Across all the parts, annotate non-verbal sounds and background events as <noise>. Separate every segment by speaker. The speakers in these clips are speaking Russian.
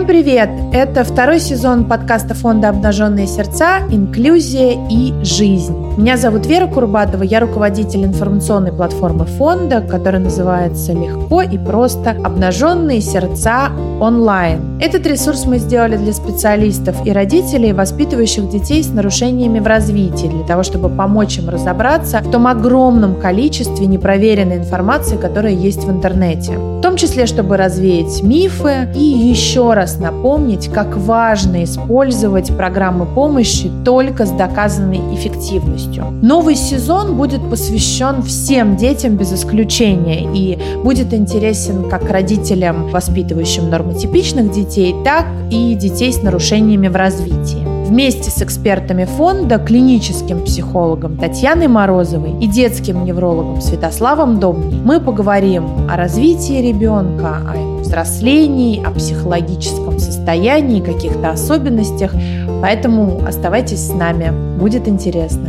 Speaker 1: Всем привет! Это второй сезон подкаста фонда «Обнаженные сердца. Инклюзия и жизнь». Меня зовут Вера Курбатова, я руководитель информационной платформы фонда, которая называется легко и просто «Обнаженные сердца онлайн». Этот ресурс мы сделали для специалистов и родителей, воспитывающих детей с нарушениями в развитии, для того, чтобы помочь им разобраться в том огромном количестве непроверенной информации, которая есть в интернете. В том числе, чтобы развеять мифы и еще раз напомнить, как важно использовать программы помощи только с доказанной эффективностью. Новый сезон будет посвящен всем детям без исключения и будет интересен как родителям, воспитывающим нормотипичных детей, так и детей с нарушениями в развитии. Вместе с экспертами фонда, клиническим психологом Татьяной Морозовой и детским неврологом Святославом Домни мы поговорим о развитии ребенка, о его взрослении, о психологическом состоянии, каких-то особенностях. Поэтому оставайтесь с нами, будет интересно.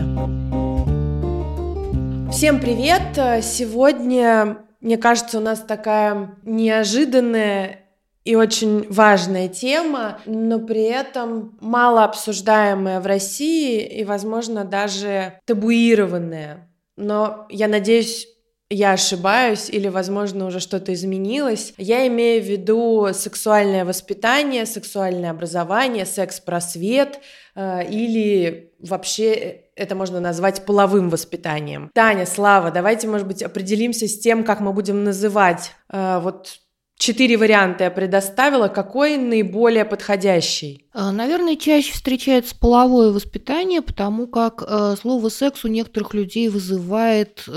Speaker 1: Всем привет! Сегодня, мне кажется, у нас такая неожиданная и очень важная тема, но при этом мало обсуждаемая в России и, возможно, даже табуированная. Но я надеюсь, я ошибаюсь или, возможно, уже что-то изменилось. Я имею в виду сексуальное воспитание, сексуальное образование, секс-просвет э, или вообще это можно назвать половым воспитанием. Таня, Слава, давайте, может быть, определимся с тем, как мы будем называть э, вот Четыре варианта я предоставила. Какой наиболее подходящий?
Speaker 2: А, наверное, чаще встречается половое воспитание, потому как э, слово секс у некоторых людей вызывает э,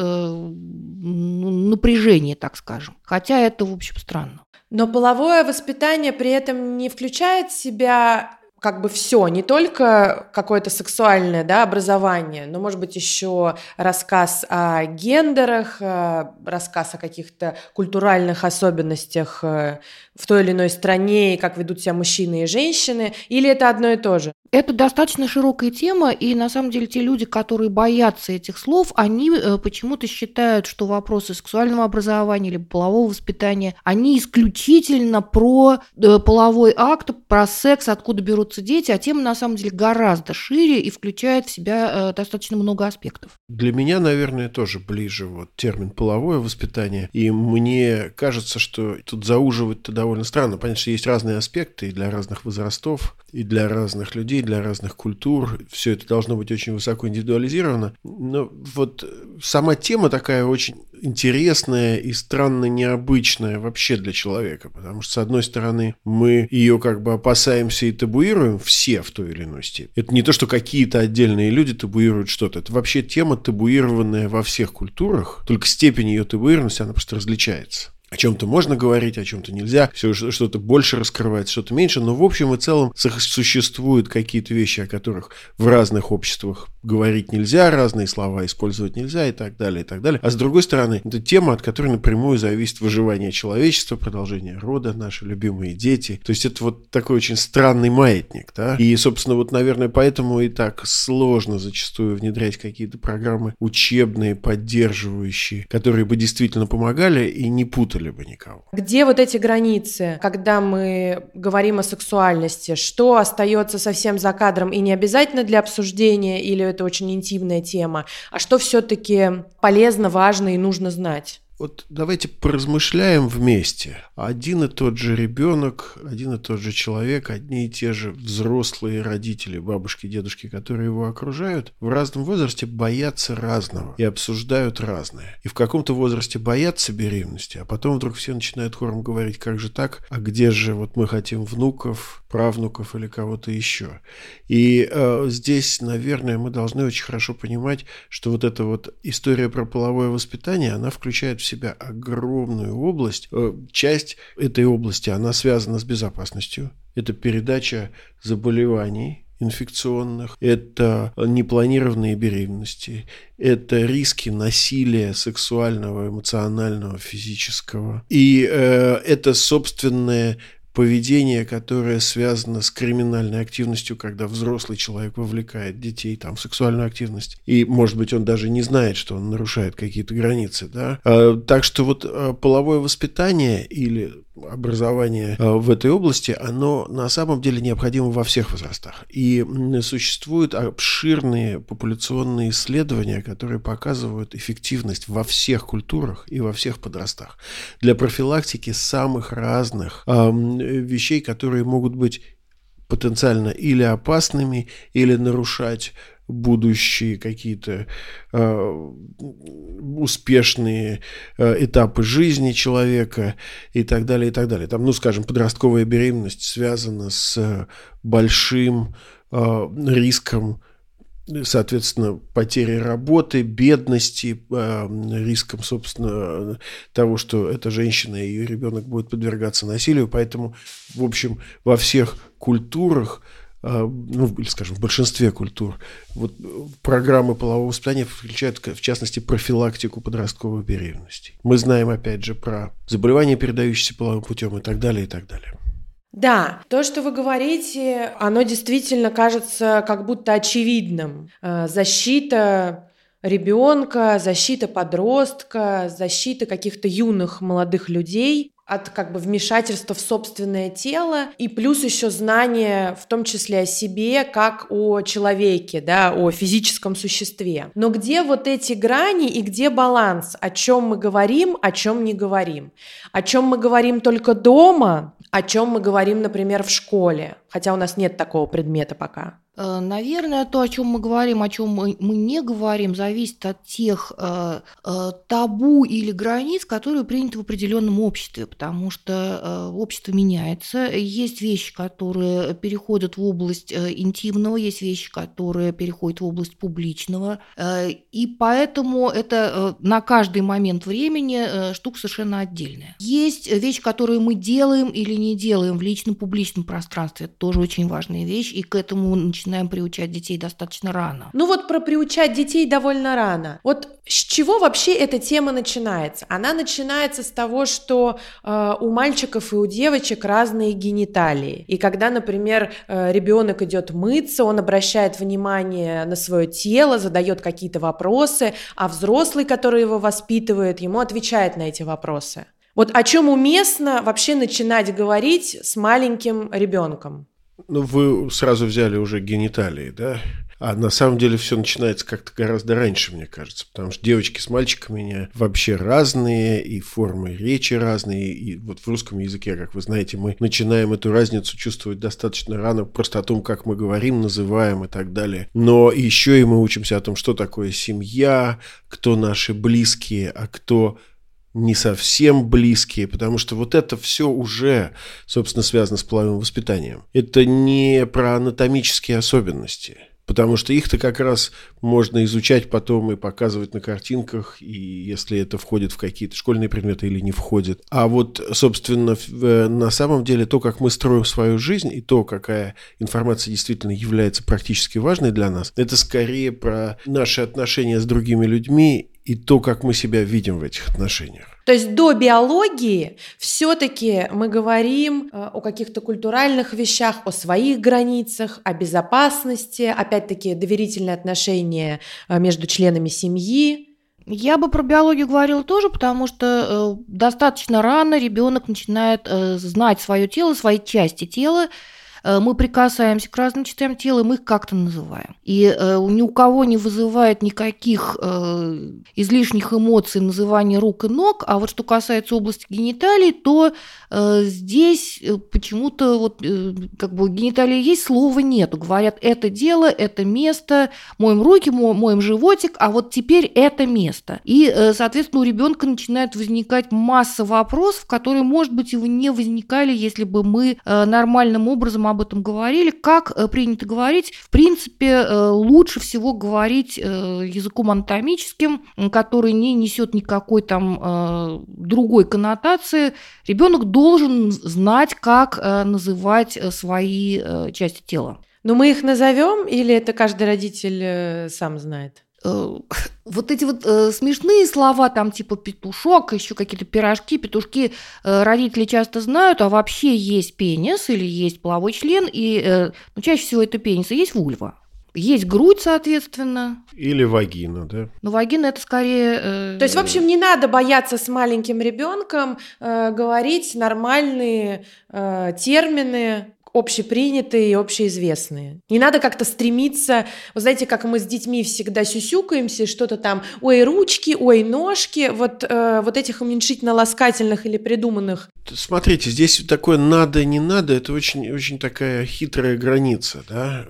Speaker 2: напряжение, так скажем. Хотя это, в общем, странно.
Speaker 1: Но половое воспитание при этом не включает в себя как бы все, не только какое-то сексуальное да, образование, но, может быть, еще рассказ о гендерах, э, рассказ о каких-то культуральных особенностях э, в той или иной стране, и как ведут себя мужчины и женщины, или это одно и то же?
Speaker 2: Это достаточно широкая тема, и на самом деле те люди, которые боятся этих слов, они э, почему-то считают, что вопросы сексуального образования или полового воспитания, они исключительно про половой акт, про секс, откуда берутся дети, а тема на самом деле гораздо шире и включает в себя э, достаточно много аспектов.
Speaker 3: Для меня, наверное, тоже ближе вот термин половое воспитание, и мне кажется, что тут зауживать-то довольно странно. Понятно, что есть разные аспекты и для разных возрастов, и для разных людей, для разных культур. Все это должно быть очень высоко индивидуализировано. Но вот сама тема такая очень интересная и странно необычная вообще для человека. Потому что, с одной стороны, мы ее как бы опасаемся и табуируем все в той или иной степени. Это не то, что какие-то отдельные люди табуируют что-то. Это вообще тема табуированная во всех культурах. Только степень ее табуированности, она просто различается о чем-то можно говорить, о чем-то нельзя, все что-то больше раскрывается, что-то меньше, но в общем и целом существуют какие-то вещи, о которых в разных обществах говорить нельзя, разные слова использовать нельзя и так далее, и так далее. А с другой стороны, это тема, от которой напрямую зависит выживание человечества, продолжение рода, наши любимые дети. То есть это вот такой очень странный маятник, да. И, собственно, вот, наверное, поэтому и так сложно зачастую внедрять какие-то программы учебные, поддерживающие, которые бы действительно помогали и не путали ли бы никого.
Speaker 1: Где вот эти границы, когда мы говорим о сексуальности? Что остается совсем за кадром и не обязательно для обсуждения, или это очень интимная тема? А что все-таки полезно, важно и нужно знать?
Speaker 3: Вот давайте поразмышляем вместе. Один и тот же ребенок, один и тот же человек, одни и те же взрослые родители, бабушки, дедушки, которые его окружают, в разном возрасте боятся разного и обсуждают разное. И в каком-то возрасте боятся беременности, а потом вдруг все начинают хором говорить, как же так, а где же вот мы хотим внуков, правнуков или кого-то еще. И э, здесь, наверное, мы должны очень хорошо понимать, что вот эта вот история про половое воспитание, она включает в себя огромную область. Э, часть этой области, она связана с безопасностью. Это передача заболеваний, инфекционных, это непланированные беременности, это риски насилия сексуального, эмоционального, физического. И э, это собственное поведение, которое связано с криминальной активностью, когда взрослый человек вовлекает детей там, в сексуальную активность. И, может быть, он даже не знает, что он нарушает какие-то границы. Да? А, так что вот а, половое воспитание или образование а, в этой области, оно на самом деле необходимо во всех возрастах. И существуют обширные популяционные исследования, которые показывают эффективность во всех культурах и во всех подростах для профилактики самых разных э, вещей, которые могут быть потенциально или опасными, или нарушать будущие какие-то э, успешные э, этапы жизни человека и так далее, и так далее. Там, ну, скажем, подростковая беременность связана с большим э, риском соответственно, потери работы, бедности, риском, собственно, того, что эта женщина и ее ребенок будет подвергаться насилию. Поэтому, в общем, во всех культурах а, ну, или, скажем, в большинстве культур, вот программы полового воспитания включают, в частности, профилактику подростковой беременности. Мы знаем, опять же, про заболевания, передающиеся половым путем и так далее, и так далее.
Speaker 1: Да, то, что вы говорите, оно действительно кажется как будто очевидным. А, защита ребенка, защита подростка, защита каких-то юных молодых людей от как бы вмешательства в собственное тело и плюс еще знание в том числе о себе как о человеке, да, о физическом существе. Но где вот эти грани и где баланс? О чем мы говорим, о чем не говорим? О чем мы говорим только дома, о чем мы говорим, например, в школе? Хотя у нас нет такого предмета пока.
Speaker 2: Э, наверное, то, о чем мы говорим, о чем мы, не говорим, зависит от тех э, э, табу или границ, которые приняты в определенном обществе, потому что э, общество меняется. Есть вещи, которые переходят в область э, интимного, есть вещи, которые переходят в область публичного. Э, и поэтому это э, на каждый момент времени э, штука совершенно отдельная. Есть вещи, которые мы делаем или не делаем в личном-публичном пространстве. Это тоже очень важная вещь, и к этому начинаем приучать детей достаточно рано.
Speaker 1: Ну вот про приучать детей довольно рано. Вот с чего вообще эта тема начинается? Она начинается с того, что э, у мальчиков и у девочек разные гениталии. И когда, например, э, ребенок идет мыться, он обращает внимание на свое тело, задает какие-то вопросы, а взрослый, который его воспитывает, ему отвечает на эти вопросы. Вот о чем уместно вообще начинать говорить с маленьким ребенком?
Speaker 3: Ну, вы сразу взяли уже гениталии, да? А на самом деле все начинается как-то гораздо раньше, мне кажется, потому что девочки с мальчиками вообще разные, и формы речи разные, и вот в русском языке, как вы знаете, мы начинаем эту разницу чувствовать достаточно рано, просто о том, как мы говорим, называем и так далее. Но еще и мы учимся о том, что такое семья, кто наши близкие, а кто не совсем близкие, потому что вот это все уже, собственно, связано с половым воспитанием. Это не про анатомические особенности. Потому что их-то как раз можно изучать потом и показывать на картинках, и если это входит в какие-то школьные предметы или не входит. А вот, собственно, э, на самом деле то, как мы строим свою жизнь, и то, какая информация действительно является практически важной для нас, это скорее про наши отношения с другими людьми и то, как мы себя видим в этих отношениях.
Speaker 1: То есть до биологии все-таки мы говорим э, о каких-то культуральных вещах, о своих границах, о безопасности, опять-таки доверительные отношения э, между членами семьи.
Speaker 2: Я бы про биологию говорила тоже, потому что э, достаточно рано ребенок начинает э, знать свое тело, свои части тела, мы прикасаемся к разным частям тела, мы их как-то называем. И э, ни у кого не вызывает никаких э, излишних эмоций называние рук и ног, а вот что касается области гениталий, то здесь почему-то вот как бы гениталии есть, слова нету. Говорят, это дело, это место, моем руки, моем животик, а вот теперь это место. И, соответственно, у ребенка начинает возникать масса вопросов, которые, может быть, и не возникали, если бы мы нормальным образом об этом говорили. Как э, принято говорить? В принципе, э, лучше всего говорить э, языком анатомическим, который не несет никакой там другой коннотации. Ребенок должен знать, как называть свои части тела.
Speaker 1: Но мы их назовем или это каждый родитель сам знает?
Speaker 2: Э, <laughs> вот эти вот э, смешные слова, там типа петушок, еще какие-то пирожки, петушки э, родители часто знают, а вообще есть пенис или есть половой член, и э, ну, чаще всего это пенис, и есть вульва. Есть грудь, соответственно.
Speaker 3: Или вагина, да?
Speaker 2: Но вагина это скорее... Э...
Speaker 1: То есть, в общем, не надо бояться с маленьким ребенком э, говорить нормальные э, термины, общепринятые и общеизвестные. Не надо как-то стремиться, вы знаете, как мы с детьми всегда сюсюкаемся, что-то там, ой, ручки, ой, ножки, вот, э, вот этих уменьшительно-ласкательных или придуманных.
Speaker 3: Смотрите, здесь такое надо, не надо, это очень, очень такая хитрая граница, да.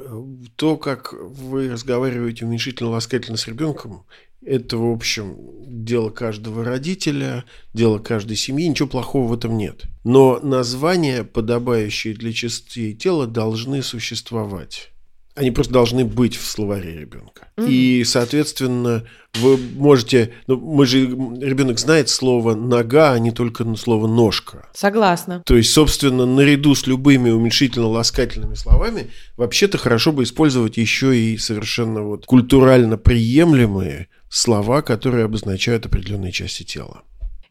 Speaker 3: То, как вы разговариваете уменьшительно-ласкательно с ребенком, это, в общем, дело каждого родителя, дело каждой семьи, ничего плохого в этом нет. Но названия, подобающие для частей тела, должны существовать. Они просто должны быть в словаре ребенка. Mm-hmm. И, соответственно, вы можете... Ну, мы же... Ребенок знает слово «нога», а не только слово «ножка».
Speaker 1: Согласна.
Speaker 3: То есть, собственно, наряду с любыми уменьшительно-ласкательными словами, вообще-то хорошо бы использовать еще и совершенно вот культурально приемлемые слова, которые обозначают определенные части тела.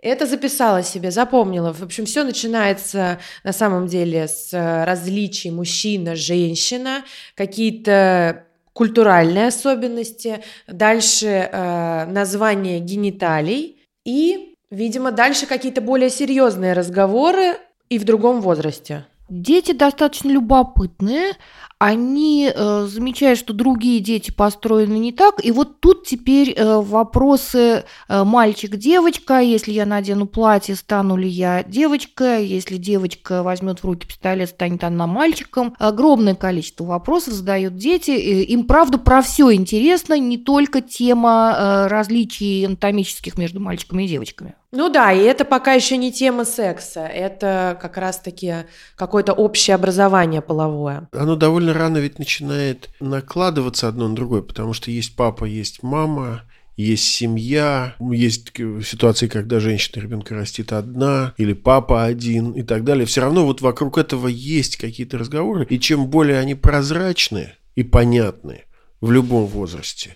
Speaker 1: Это записала себе, запомнила. В общем, все начинается на самом деле с э, различий мужчина-женщина, какие-то культуральные особенности, дальше э, название гениталий и, видимо, дальше какие-то более серьезные разговоры и в другом возрасте.
Speaker 2: Дети достаточно любопытные, они э, замечают, что другие дети построены не так. И вот тут теперь э, вопросы э, мальчик-девочка. Если я надену платье, стану ли я девочкой? Если девочка возьмет в руки пистолет, станет она мальчиком? Огромное количество вопросов задают дети. Им, правда, про все интересно, не только тема э, различий анатомических между мальчиками и девочками.
Speaker 1: Ну да, и это пока еще не тема секса, это как раз-таки какое-то общее образование половое.
Speaker 3: Оно довольно рано ведь начинает накладываться одно на другое, потому что есть папа, есть мама, есть семья, есть ситуации, когда женщина ребенка растит одна, или папа один и так далее. Все равно вот вокруг этого есть какие-то разговоры, и чем более они прозрачны и понятны, в любом возрасте,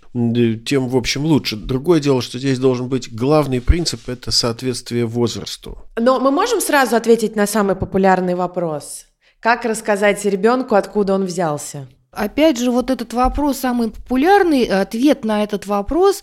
Speaker 3: тем, в общем, лучше. Другое дело, что здесь должен быть главный принцип – это соответствие возрасту.
Speaker 1: Но мы можем сразу ответить на самый популярный вопрос. Как рассказать ребенку, откуда он взялся?
Speaker 2: Опять же, вот этот вопрос самый популярный, ответ на этот вопрос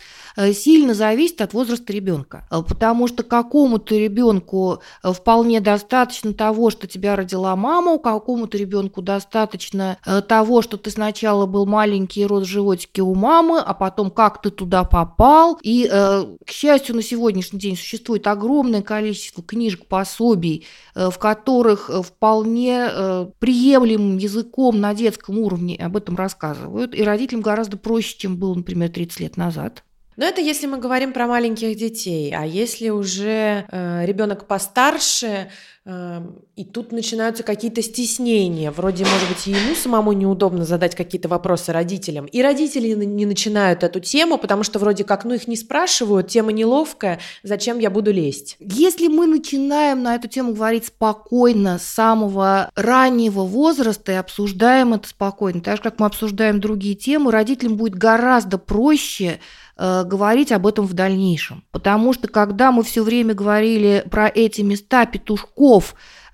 Speaker 2: сильно зависит от возраста ребенка. Э, потому что какому-то ребенку э, вполне достаточно того, что тебя родила мама, какому-то ребенку достаточно того, что ты сначала был маленький и рос в животике у мамы, а потом как ты туда попал. И, к счастью, на сегодняшний день существует огромное количество книжек, пособий, в которых вполне приемлемым языком на детском уровне об этом рассказывают, и родителям гораздо проще, чем было, например, 30 лет назад.
Speaker 1: Но это если мы говорим про маленьких детей, а если уже э, ребенок постарше, и тут начинаются какие-то стеснения, вроде, может быть, ему самому неудобно задать какие-то вопросы родителям, и родители не начинают эту тему, потому что вроде как, ну их не спрашивают, тема неловкая, зачем я буду лезть?
Speaker 2: Если мы начинаем на эту тему говорить спокойно с самого раннего возраста и обсуждаем это спокойно, так же как мы обсуждаем другие темы, родителям будет гораздо проще Э, говорить об этом в дальнейшем. Потому что когда мы все время говорили про эти места петушков,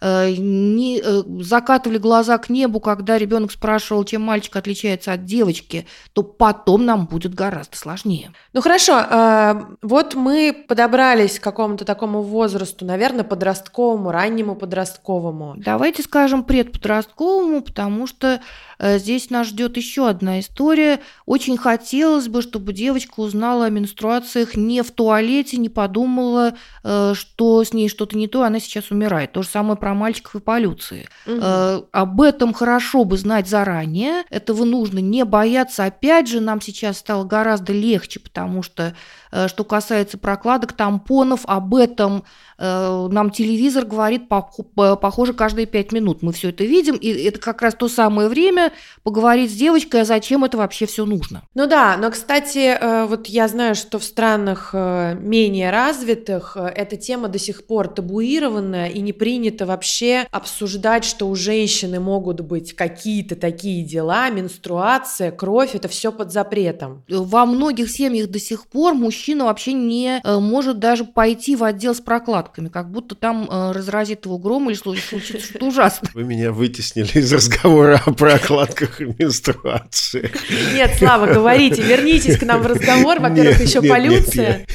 Speaker 2: Э, не э, закатывали глаза к небу, когда ребенок спрашивал, чем мальчик отличается от девочки, то потом нам будет гораздо сложнее.
Speaker 1: Ну хорошо, э, вот мы подобрались к какому-то такому возрасту, наверное, подростковому, раннему подростковому.
Speaker 2: Давайте скажем предподростковому, потому что здесь нас ждет еще одна история. Очень хотелось бы, чтобы девочка узнала о менструациях не в туалете, не подумала, что с ней что-то не то, она сейчас умирает. То же самое про мальчиков эволюции. Угу. Э, об этом хорошо бы знать заранее. Этого нужно не бояться. Опять же, нам сейчас стало гораздо легче, потому что, э, что касается прокладок, тампонов, об этом Э, нам телевизор говорит, похоже, каждые пять минут мы все это видим, и это как раз то самое время поговорить с девочкой, а зачем это вообще все нужно.
Speaker 1: Ну да, но, кстати, э, вот я знаю, что в странах э, менее развитых эта тема до сих пор табуированная и не принято вообще обсуждать, что у женщины могут быть какие-то такие дела, менструация, кровь, это все под запретом.
Speaker 2: Во многих семьях до сих пор мужчина вообще не э, может даже пойти в отдел с прокладками, как будто там э, разразит его гром или случится что-то ужасное.
Speaker 3: Вы меня вытеснили из разговора о прокладках и менструации.
Speaker 1: Нет, Слава, говорите, вернитесь к нам в разговор. Во-первых, еще полюция.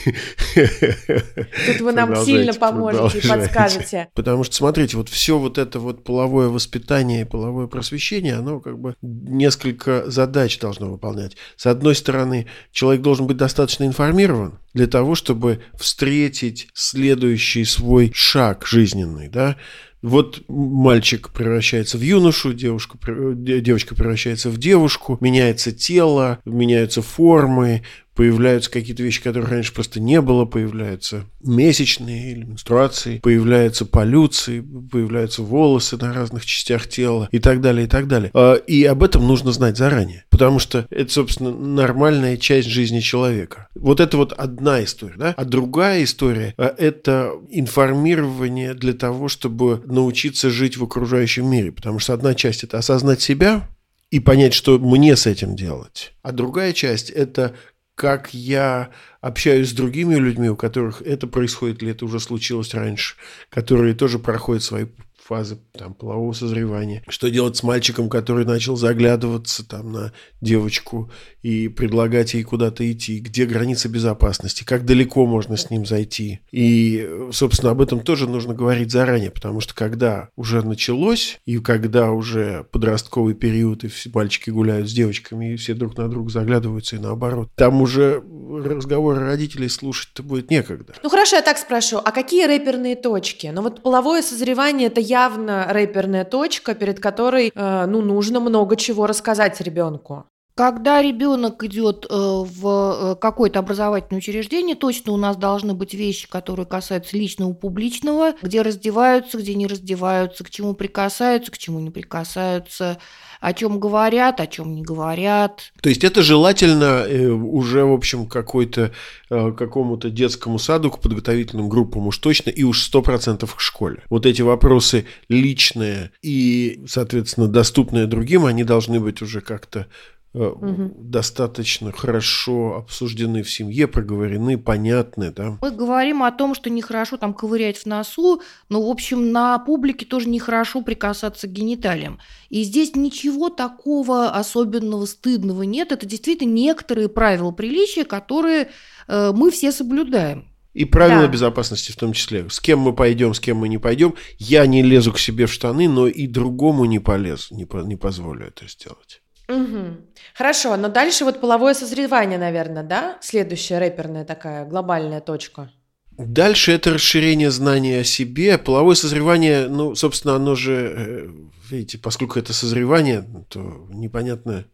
Speaker 1: Тут вы нам сильно поможете и подскажете.
Speaker 3: Потому что, смотрите, вот все вот это вот половое воспитание и половое просвещение, оно как бы несколько задач должно выполнять. С одной стороны, человек должен быть достаточно информирован для того, чтобы встретить следующий свой шаг жизненный, да, вот мальчик превращается в юношу, девушка, девочка превращается в девушку, меняется тело, меняются формы, появляются какие-то вещи, которых раньше просто не было, появляются месячные или менструации, появляются полюции, появляются волосы на разных частях тела и так далее, и так далее. А, и об этом нужно знать заранее, потому что это, собственно, нормальная часть жизни человека. Вот это вот одна история, да? А другая история а, – это информирование для того, чтобы научиться жить в окружающем мире, потому что одна часть – это осознать себя, и понять, что мне с этим делать. А другая часть – это как я общаюсь с другими людьми, у которых это происходит или это уже случилось раньше, которые тоже проходят свои фазы там, полового созревания. Что делать с мальчиком, который начал заглядываться там, на девочку и предлагать ей куда-то идти? Где граница безопасности? Как далеко можно с ним зайти? И, собственно, об этом тоже нужно говорить заранее, потому что когда уже началось, и когда уже подростковый период, и все мальчики гуляют с девочками, и все друг на друга заглядываются, и наоборот, там уже разговоры родителей слушать-то будет некогда.
Speaker 1: Ну хорошо, я так спрошу, а какие рэперные точки? Ну вот половое созревание – это я явно рэперная точка, перед которой, э, ну, нужно много чего рассказать ребенку.
Speaker 2: Когда ребенок идет э, в э, какое-то образовательное учреждение, точно у нас должны быть вещи, которые касаются личного, публичного, где раздеваются, где не раздеваются, к чему прикасаются, к чему не прикасаются, о чем говорят, о чем не говорят.
Speaker 3: То есть это желательно э, уже, в общем, какой-то какому-то детскому саду, к подготовительным группам уж точно, и уж сто процентов к школе. Вот эти вопросы личные и, соответственно, доступные другим, они должны быть уже как-то угу. достаточно хорошо обсуждены в семье, проговорены, понятны. Да?
Speaker 2: Мы говорим о том, что нехорошо там ковырять в носу, но, в общем, на публике тоже нехорошо прикасаться к гениталиям. И здесь ничего такого особенного, стыдного нет. Это действительно некоторые правила приличия, которые э, мы все соблюдаем.
Speaker 3: И правила да. безопасности в том числе. С кем мы пойдем, с кем мы не пойдем. Я не лезу к себе в штаны, но и другому не полезу, не, по, не позволю это сделать.
Speaker 1: Угу. Хорошо, но дальше вот половое созревание, наверное, да? Следующая рэперная такая глобальная точка.
Speaker 3: Дальше это расширение знания о себе. Половое созревание, ну, собственно, оно же, э, видите, поскольку это созревание, то непонятно,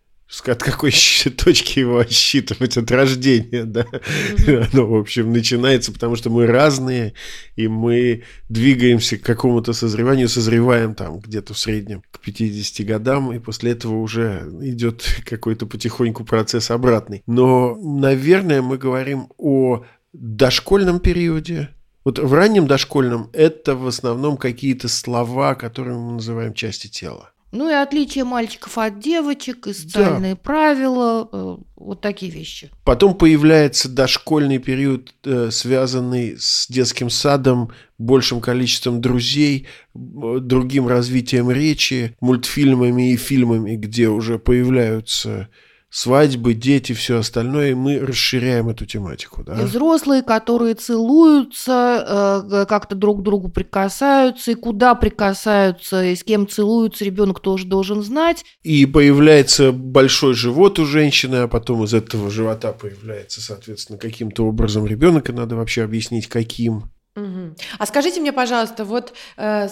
Speaker 3: от какой точки его отсчитывать от рождения, да, mm-hmm. <laughs> оно, в общем, начинается, потому что мы разные, и мы двигаемся к какому-то созреванию, созреваем там где-то в среднем к 50 годам, и после этого уже идет <laughs> какой-то потихоньку процесс обратный. Но, наверное, мы говорим о дошкольном периоде, вот в раннем дошкольном это в основном какие-то слова, которые мы называем части тела.
Speaker 2: Ну и отличие мальчиков от девочек, и социальные да. правила, э, вот такие вещи.
Speaker 3: Потом появляется дошкольный период, э, связанный с детским садом, большим количеством друзей, другим развитием речи, мультфильмами и фильмами, где уже появляются свадьбы, дети, все остальное, и мы расширяем эту тематику. Да?
Speaker 2: И взрослые, которые целуются, э, как-то друг к другу прикасаются, и куда прикасаются, и с кем целуются, ребенок тоже должен знать.
Speaker 3: И появляется большой живот у женщины, а потом из этого живота появляется, соответственно, каким-то образом ребенок, и надо вообще объяснить, каким.
Speaker 1: Угу. А скажите мне, пожалуйста, вот э,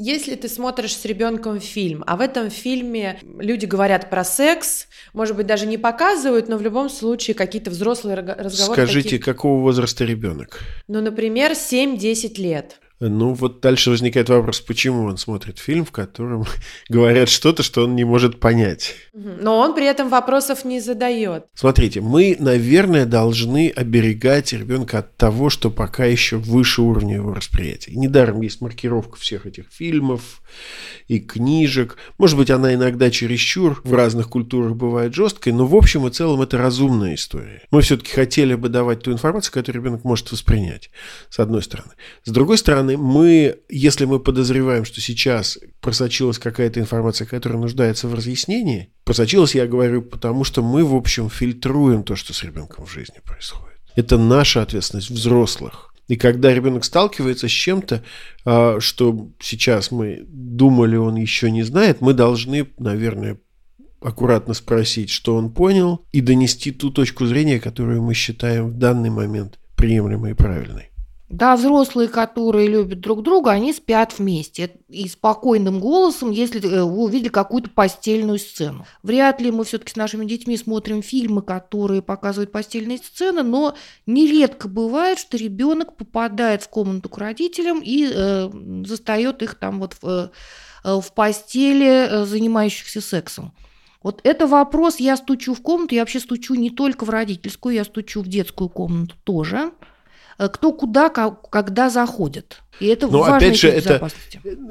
Speaker 1: если ты смотришь с ребенком фильм, а в этом фильме люди говорят про секс, может быть, даже не показывают, но в любом случае какие-то взрослые разговоры.
Speaker 3: Скажите, какие... какого возраста ребенок?
Speaker 1: Ну, например, 7-10 лет.
Speaker 3: Ну, вот дальше возникает вопрос, почему он смотрит фильм, в котором <laughs> говорят что-то, что он не может понять.
Speaker 1: Но он при этом вопросов не задает.
Speaker 3: Смотрите, мы, наверное, должны оберегать ребенка от того, что пока еще выше уровня его восприятия. И недаром есть маркировка всех этих фильмов и книжек. Может быть, она иногда чересчур в разных культурах бывает жесткой, но в общем и целом это разумная история. Мы все-таки хотели бы давать ту информацию, которую ребенок может воспринять, с одной стороны. С другой стороны, мы, если мы подозреваем, что сейчас просочилась какая-то информация, которая нуждается в разъяснении, просочилась, я говорю, потому что мы, в общем, фильтруем то, что с ребенком в жизни происходит. Это наша ответственность взрослых. И когда ребенок сталкивается с чем-то, а, что сейчас мы думали, он еще не знает, мы должны, наверное, аккуратно спросить, что он понял, и донести ту точку зрения, которую мы считаем в данный момент приемлемой и правильной.
Speaker 2: Да, взрослые, которые любят друг друга, они спят вместе. И спокойным голосом, если э, вы увидели какую-то постельную сцену. Вряд ли мы все-таки с нашими детьми смотрим фильмы, которые показывают постельные сцены, но нередко бывает, что ребенок попадает в комнату к родителям и э, застает их там вот в, э, в постели, э, занимающихся сексом. Вот это вопрос, я стучу в комнату, я вообще стучу не только в родительскую, я стучу в детскую комнату тоже – кто куда, когда заходит. И это
Speaker 3: Но важная опять же, это,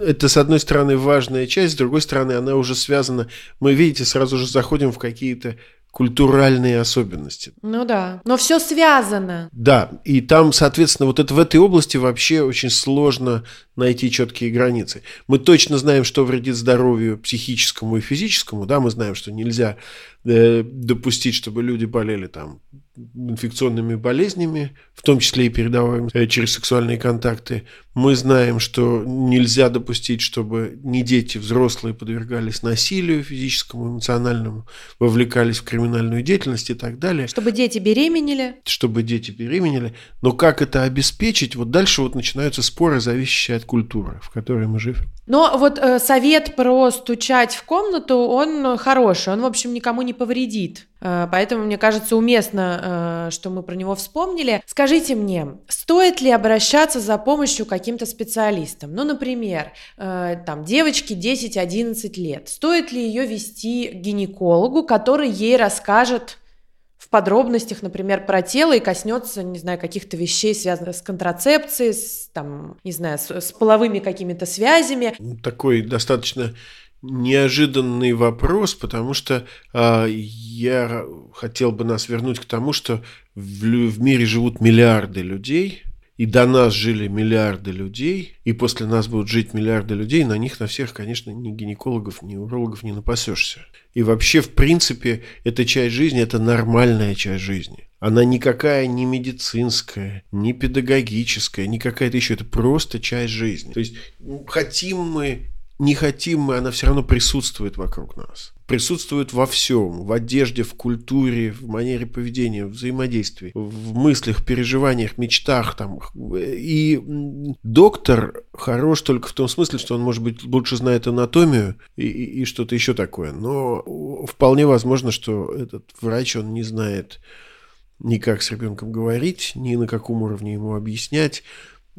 Speaker 3: это, с одной стороны, важная часть, с другой стороны, она уже связана... Мы, видите, сразу же заходим в какие-то культуральные особенности.
Speaker 1: Ну да, но все связано.
Speaker 3: Да, и там, соответственно, вот это в этой области вообще очень сложно найти четкие границы. Мы точно знаем, что вредит здоровью психическому и физическому, да, мы знаем, что нельзя э, допустить, чтобы люди болели там инфекционными болезнями, в том числе и передаваемыми э, через сексуальные контакты. Мы знаем, что нельзя допустить, чтобы не дети, взрослые подвергались насилию физическому, эмоциональному, вовлекались в криминальную деятельность и так далее.
Speaker 1: Чтобы дети беременели.
Speaker 3: Чтобы дети беременели. Но как это обеспечить? Вот дальше вот начинаются споры, зависящие от культуры, в которой мы живем.
Speaker 1: Но вот э, совет про стучать в комнату, он хороший, он, в общем, никому не повредит. Э, поэтому, мне кажется, уместно, э, что мы про него вспомнили. Скажите мне, стоит ли обращаться за помощью каким-то специалистам? Ну, например, э, там, девочке 10-11 лет. Стоит ли ее вести к гинекологу, который ей расскажет в подробностях, например, про тело и коснется, не знаю, каких-то вещей, связанных с контрацепцией, с, там, не знаю, с, с половыми какими-то связями.
Speaker 3: Такой достаточно неожиданный вопрос, потому что э, я хотел бы нас вернуть к тому, что в, в мире живут миллиарды людей, и до нас жили миллиарды людей, и после нас будут жить миллиарды людей, на них на всех, конечно, ни гинекологов, ни урологов не напасешься. И вообще, в принципе, эта часть жизни – это нормальная часть жизни. Она никакая не медицинская, не педагогическая, не какая-то еще. Это просто часть жизни. То есть хотим мы не хотим мы, она все равно присутствует вокруг нас. Присутствует во всем. В одежде, в культуре, в манере поведения, в взаимодействии, в мыслях, переживаниях, мечтах. Там. И доктор хорош только в том смысле, что он, может быть, лучше знает анатомию и, и, и что-то еще такое. Но вполне возможно, что этот врач, он не знает ни как с ребенком говорить, ни на каком уровне ему объяснять.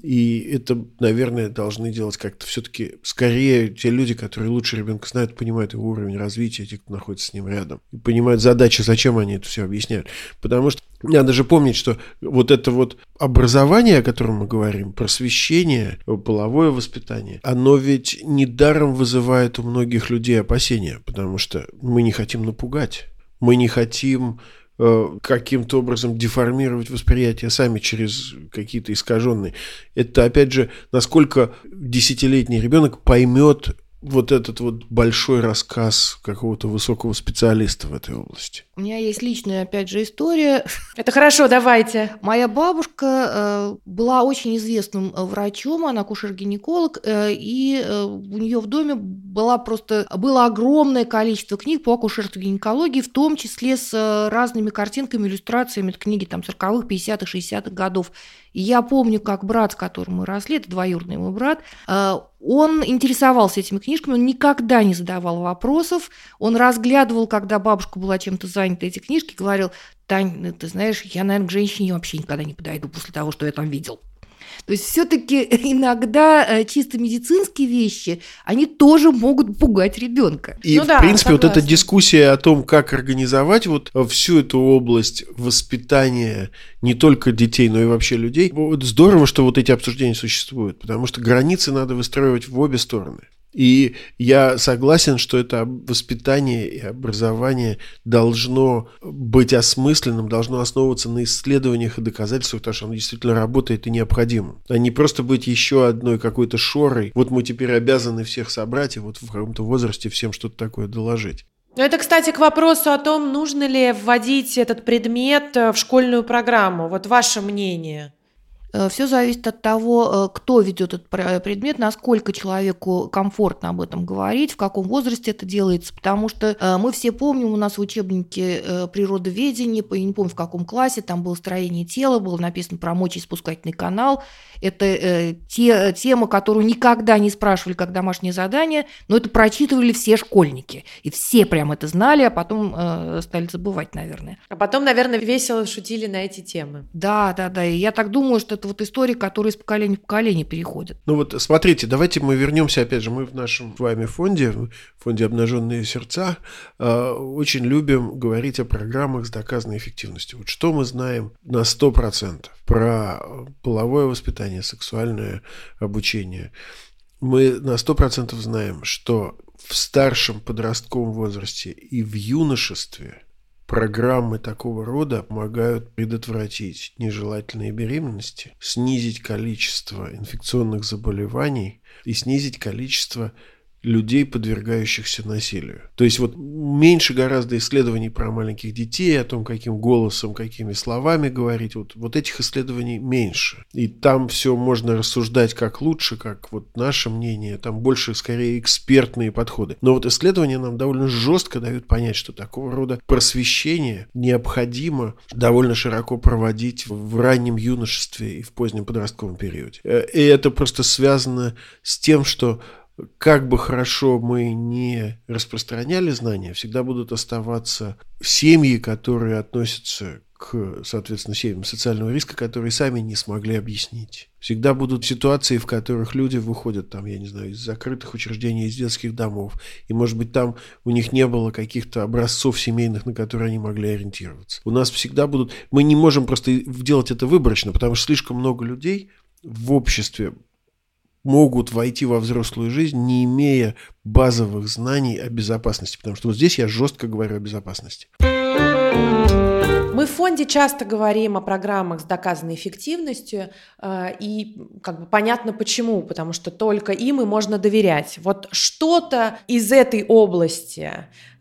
Speaker 3: И это, наверное, должны делать как-то все-таки скорее те люди, которые лучше ребенка знают, понимают его уровень развития, те, кто находится с ним рядом. И понимают задачи, зачем они это все объясняют. Потому что надо же помнить, что вот это вот образование, о котором мы говорим, просвещение, половое воспитание, оно ведь недаром вызывает у многих людей опасения, потому что мы не хотим напугать. Мы не хотим каким-то образом деформировать восприятие сами через какие-то искаженные. Это, опять же, насколько десятилетний ребенок поймет вот этот вот большой рассказ какого-то высокого специалиста в этой области.
Speaker 2: У меня есть личная, опять же, история. <laughs>
Speaker 1: Это хорошо, давайте.
Speaker 2: Моя бабушка э, была очень известным э, врачом, она акушер-гинеколог, э, и э, у нее в доме была просто, было огромное количество книг по акушерству гинекологии, в том числе с э, разными картинками, иллюстрациями, книги там 40-х, 50-х, 60-х годов. И я помню, как брат, с которым мы росли, это двоюродный мой брат, э, он интересовался этими книжками, он никогда не задавал вопросов, он разглядывал, когда бабушка была чем-то занята, эти книжки, говорил, Тань, ну, ты знаешь, я, наверное, к женщине вообще никогда не подойду после того, что я там видел. То есть все-таки <laughs> иногда э, чисто медицинские вещи, они тоже могут пугать ребенка.
Speaker 3: И, ну, в да, принципе, согласна. вот эта дискуссия о том, как организовать вот всю эту область воспитания не только детей, но и вообще людей, вот здорово, что вот эти обсуждения существуют, потому что границы надо выстраивать в обе стороны. И я согласен, что это воспитание и образование должно быть осмысленным, должно основываться на исследованиях и доказательствах, потому что оно действительно работает и необходимо. А не просто быть еще одной какой-то шорой. Вот мы теперь обязаны всех собрать и вот в каком-то возрасте всем что-то такое доложить.
Speaker 1: Ну, это, кстати, к вопросу о том, нужно ли вводить этот предмет в школьную программу. Вот ваше мнение.
Speaker 2: Э, Все зависит от того, э, кто ведет этот предмет, насколько человеку комфортно об этом говорить, в каком возрасте это делается, потому что э, мы все помним, у нас в учебнике природоведения, я не помню в каком классе, там было строение тела, было написано про мочеиспускательный канал. Это те, тема, которую никогда не спрашивали как домашнее задание, но это прочитывали все школьники. И все прям это знали, а потом стали забывать, наверное.
Speaker 1: А потом, наверное, весело шутили на эти темы.
Speaker 2: Да, да, да. И я так думаю, что это вот история, которая из поколения в поколение переходит.
Speaker 3: Ну вот смотрите, давайте мы вернемся, опять же, мы в нашем с вами фонде, фонде «Обнаженные сердца», э, очень любим говорить о программах с доказанной эффективностью. Вот что мы знаем на 100% про половое воспитание, сексуальное обучение? Мы на 100% знаем, что в старшем подростковом возрасте и в юношестве – Программы такого рода помогают предотвратить нежелательные беременности, снизить количество инфекционных заболеваний и снизить количество людей, подвергающихся насилию. То есть вот меньше гораздо исследований про маленьких детей, о том, каким голосом, какими словами говорить. Вот, вот этих исследований меньше. И там все можно рассуждать как лучше, как вот наше мнение. Там больше, скорее, экспертные подходы. Но вот исследования нам довольно жестко дают понять, что такого рода просвещение необходимо довольно широко проводить в раннем юношестве и в позднем подростковом периоде. Э, и это просто связано с тем, что как бы хорошо мы не распространяли знания, всегда будут оставаться семьи, которые относятся к, соответственно, семьям социального риска, которые сами не смогли объяснить. Всегда будут ситуации, в которых люди выходят там, я не знаю, из закрытых учреждений, из детских домов, и, может быть, там у них не было каких-то образцов семейных, на которые они могли ориентироваться. У нас всегда будут... Мы не можем просто делать это выборочно, потому что слишком много людей в обществе могут войти во взрослую жизнь, не имея базовых знаний о безопасности. Потому что вот здесь я жестко говорю о безопасности.
Speaker 1: Мы в фонде часто говорим о программах с доказанной эффективностью, э, и как бы понятно почему, потому что только им и можно доверять. Вот что-то из этой области,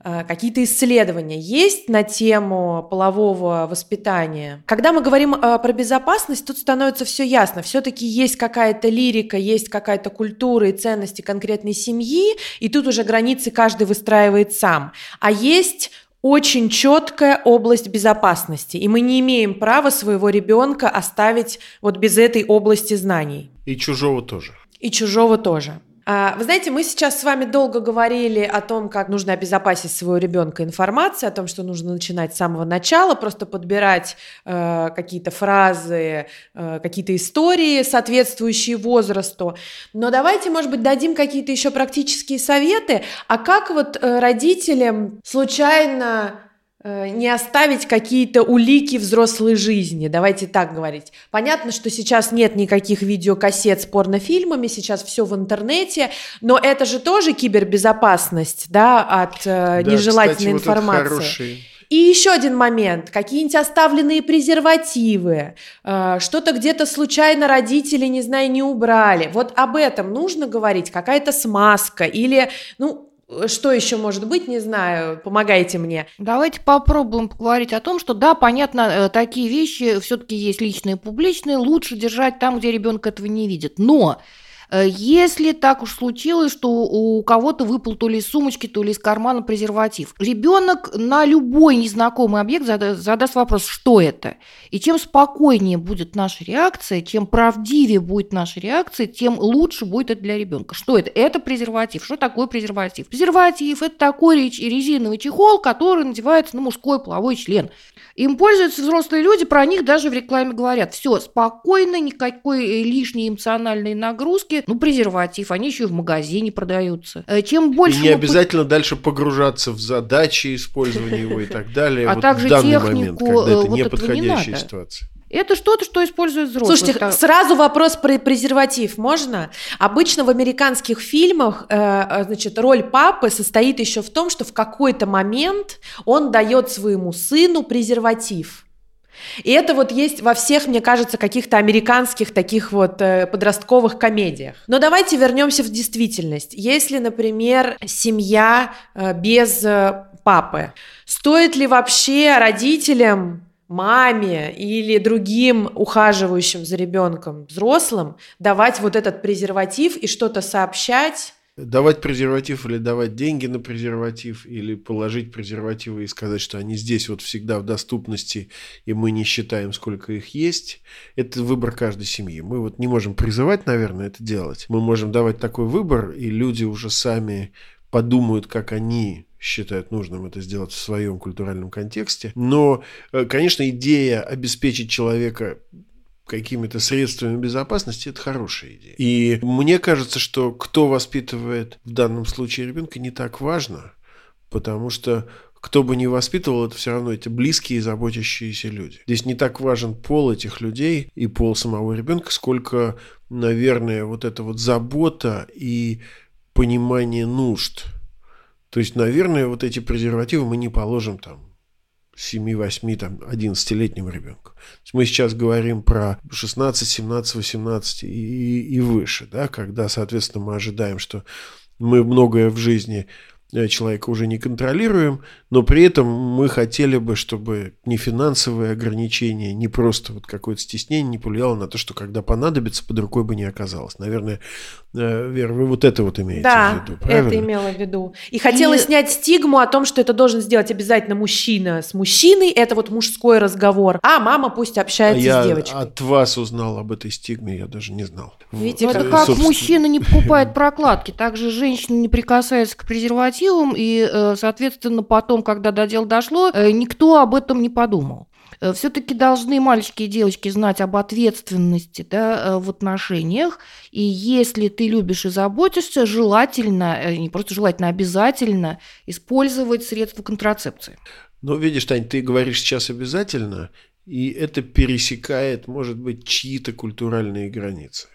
Speaker 1: э, какие-то исследования есть на тему полового воспитания. Когда мы говорим э, про безопасность, тут становится все ясно. Все-таки есть какая-то лирика, есть какая-то культура и ценности конкретной семьи, и тут уже границы каждый выстраивает сам. А есть очень четкая область безопасности, и мы не имеем права своего ребенка оставить вот без этой области знаний.
Speaker 3: И чужого тоже.
Speaker 1: И чужого тоже. А, вы знаете, мы сейчас с вами долго говорили о том, как нужно обезопасить своего ребенка информацией, о том, что нужно начинать с самого начала, просто подбирать э, какие-то фразы, э, какие-то истории, соответствующие возрасту. Но давайте, может быть, дадим какие-то еще практические советы, а как вот э, родителям случайно не оставить какие-то улики взрослой жизни, давайте так говорить. Понятно, что сейчас нет никаких видеокассет с порнофильмами, сейчас все в интернете, но это же тоже кибербезопасность, да, от э, да, нежелательной кстати, информации. Вот хороший... И еще один момент, какие-нибудь оставленные презервативы, э, что-то где-то случайно родители, не знаю, не убрали. Вот об этом нужно говорить, какая-то смазка или, ну, что еще может быть, не знаю, помогайте мне.
Speaker 2: Давайте попробуем поговорить о том, что да, понятно, э, такие вещи все-таки есть личные и публичные, лучше держать там, где ребенок этого не видит. Но если так уж случилось, что у кого-то выпал то ли из сумочки, то ли из кармана презерватив, ребенок на любой незнакомый объект задаст вопрос, что это. И чем спокойнее будет наша реакция, чем правдивее будет наша реакция, тем лучше будет это для ребенка. Что это? Это презерватив. Что такое презерватив? Презерватив – это такой резиновый чехол, который надевается на мужской половой член. Им пользуются взрослые люди, про них даже в рекламе говорят. Все, спокойно, никакой э, лишней эмоциональной нагрузки. Ну, презерватив, они еще и в магазине продаются. Э, чем больше...
Speaker 3: И не обязательно дальше погружаться в задачи использования его и так <laughs> далее.
Speaker 2: А также технику,
Speaker 3: когда это неподходящая ситуация.
Speaker 2: Это что-то, что используют взрослые.
Speaker 1: Слушайте, так. сразу вопрос про презерватив можно? Обычно в американских фильмах, э, э, значит, роль папы состоит еще в том, что в какой-то момент он дает своему сыну презерватив. И это вот есть во всех, мне кажется, каких-то американских таких вот э, подростковых комедиях. Но давайте вернемся в действительность. Если, например, семья э, без э, папы, стоит ли вообще родителям маме или другим ухаживающим за ребенком взрослым давать вот этот презерватив и что-то сообщать
Speaker 3: давать презерватив или давать деньги на презерватив, или положить презервативы и сказать, что они здесь вот всегда в доступности, и мы не считаем, сколько их есть, это выбор каждой семьи. Мы вот не можем призывать, наверное, это делать. Мы можем давать такой выбор, и люди уже сами подумают, как они считают нужным это сделать в своем культуральном контексте. Но, э, конечно, идея обеспечить человека какими-то средствами безопасности, это хорошая идея. И мне кажется, что кто воспитывает в данном случае ребенка, не так важно, потому что кто бы ни воспитывал, это все равно эти близкие и заботящиеся люди. Здесь не так важен пол этих людей и пол самого ребенка, сколько, наверное, вот эта вот забота и понимание нужд – то есть, наверное, вот эти презервативы мы не положим там 7, 8, там, 11-летнему ребенку. Мы сейчас говорим про 16, 17, 18 и, и выше, да, когда, соответственно, мы ожидаем, что мы многое в жизни Э, человека уже не контролируем, но при этом мы хотели бы, чтобы не финансовые ограничения, не просто вот какое-то стеснение не повлияло на то, что когда понадобится, под рукой бы не оказалось. Наверное, Вера, вы вот это вот имеете
Speaker 1: да,
Speaker 3: в виду, правильно?
Speaker 1: это имела в виду. И хотела и... снять стигму о том, что это должен сделать обязательно мужчина с мужчиной, это вот мужской разговор, а мама пусть общается
Speaker 3: а
Speaker 1: с девочкой.
Speaker 3: Я от вас узнал об этой стигме, я даже не знал.
Speaker 2: Видите, вот. это как собственно... мужчина не покупает <laughs> прокладки, так же женщина не прикасается к презервативу, мотивам, и, э, соответственно, потом, когда до дела дошло, э, никто об этом не подумал. Э, Все-таки должны мальчики и девочки знать об ответственности да, в отношениях. И если ты любишь и заботишься, желательно, не просто желательно, а обязательно использовать средства контрацепции.
Speaker 3: Ну, видишь, Тань, ты говоришь сейчас обязательно, и это пересекает, может быть, чьи-то культуральные границы.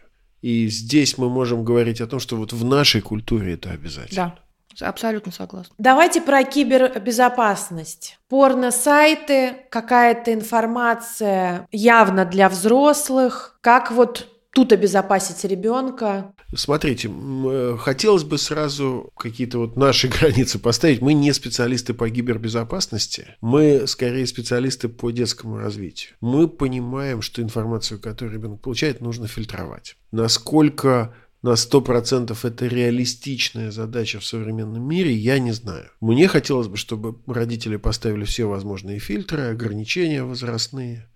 Speaker 3: И здесь мы можем говорить о том, что вот в нашей культуре это обязательно.
Speaker 2: Да. Абсолютно согласна.
Speaker 1: Давайте про кибербезопасность. Порно-сайты, какая-то информация явно для взрослых. Как вот тут обезопасить ребенка?
Speaker 3: Смотрите, э, хотелось бы сразу какие-то вот наши <laughs> границы поставить. Мы не специалисты по кибербезопасности, мы скорее специалисты по детскому развитию. Мы понимаем, что информацию, которую ребенок получает, нужно фильтровать. Насколько на 100% это реалистичная задача в современном мире, я не знаю. Мне хотелось бы, чтобы родители поставили все возможные фильтры, ограничения возрастные,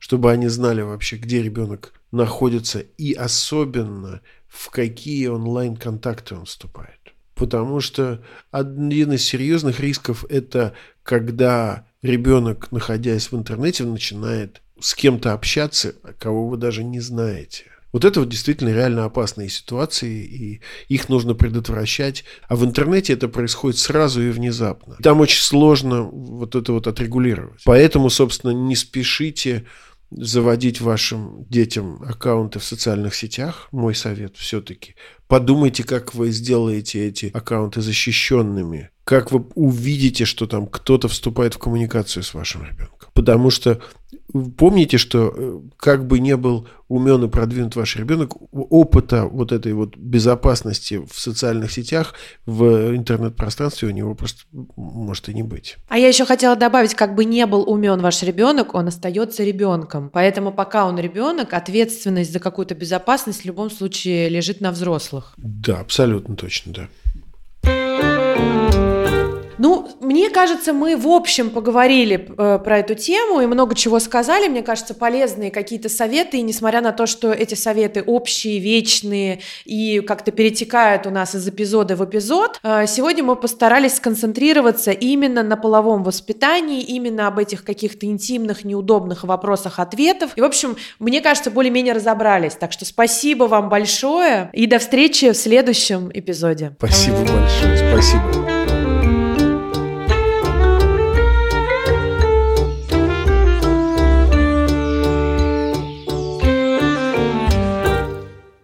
Speaker 3: чтобы они знали вообще, где ребенок находится и особенно в какие онлайн-контакты он вступает. Потому что один из серьезных рисков это когда ребенок, находясь в интернете, начинает с кем-то общаться, кого вы даже не знаете. Вот это вот действительно реально опасные ситуации, и их нужно предотвращать. А в интернете это происходит сразу и внезапно. Там очень сложно вот это вот отрегулировать. Поэтому, собственно, не спешите заводить вашим детям аккаунты в социальных сетях, мой совет все-таки. Подумайте, как вы сделаете эти аккаунты защищенными, как вы увидите, что там кто-то вступает в коммуникацию с вашим ребенком. Потому что помните, что э, как бы не был умен и продвинут ваш ребенок, опыта вот этой вот безопасности в социальных сетях, в интернет-пространстве у него просто может и не быть.
Speaker 1: А я еще хотела добавить, как бы не был умен ваш ребенок, он остается ребенком. Поэтому пока он ребенок, ответственность за какую-то безопасность в любом случае лежит на взрослых.
Speaker 3: Да, абсолютно точно, да.
Speaker 1: Мне кажется, мы в общем поговорили э, про эту тему и много чего сказали. Мне кажется, полезные какие-то советы. И несмотря на то, что эти советы общие, вечные и как-то перетекают у нас из эпизода в эпизод, э, сегодня мы постарались сконцентрироваться именно на половом воспитании, именно об этих каких-то интимных, неудобных вопросах ответов. И, в общем, мне кажется, более-менее разобрались. Так что спасибо вам большое и до встречи в следующем эпизоде.
Speaker 3: Спасибо большое. Спасибо.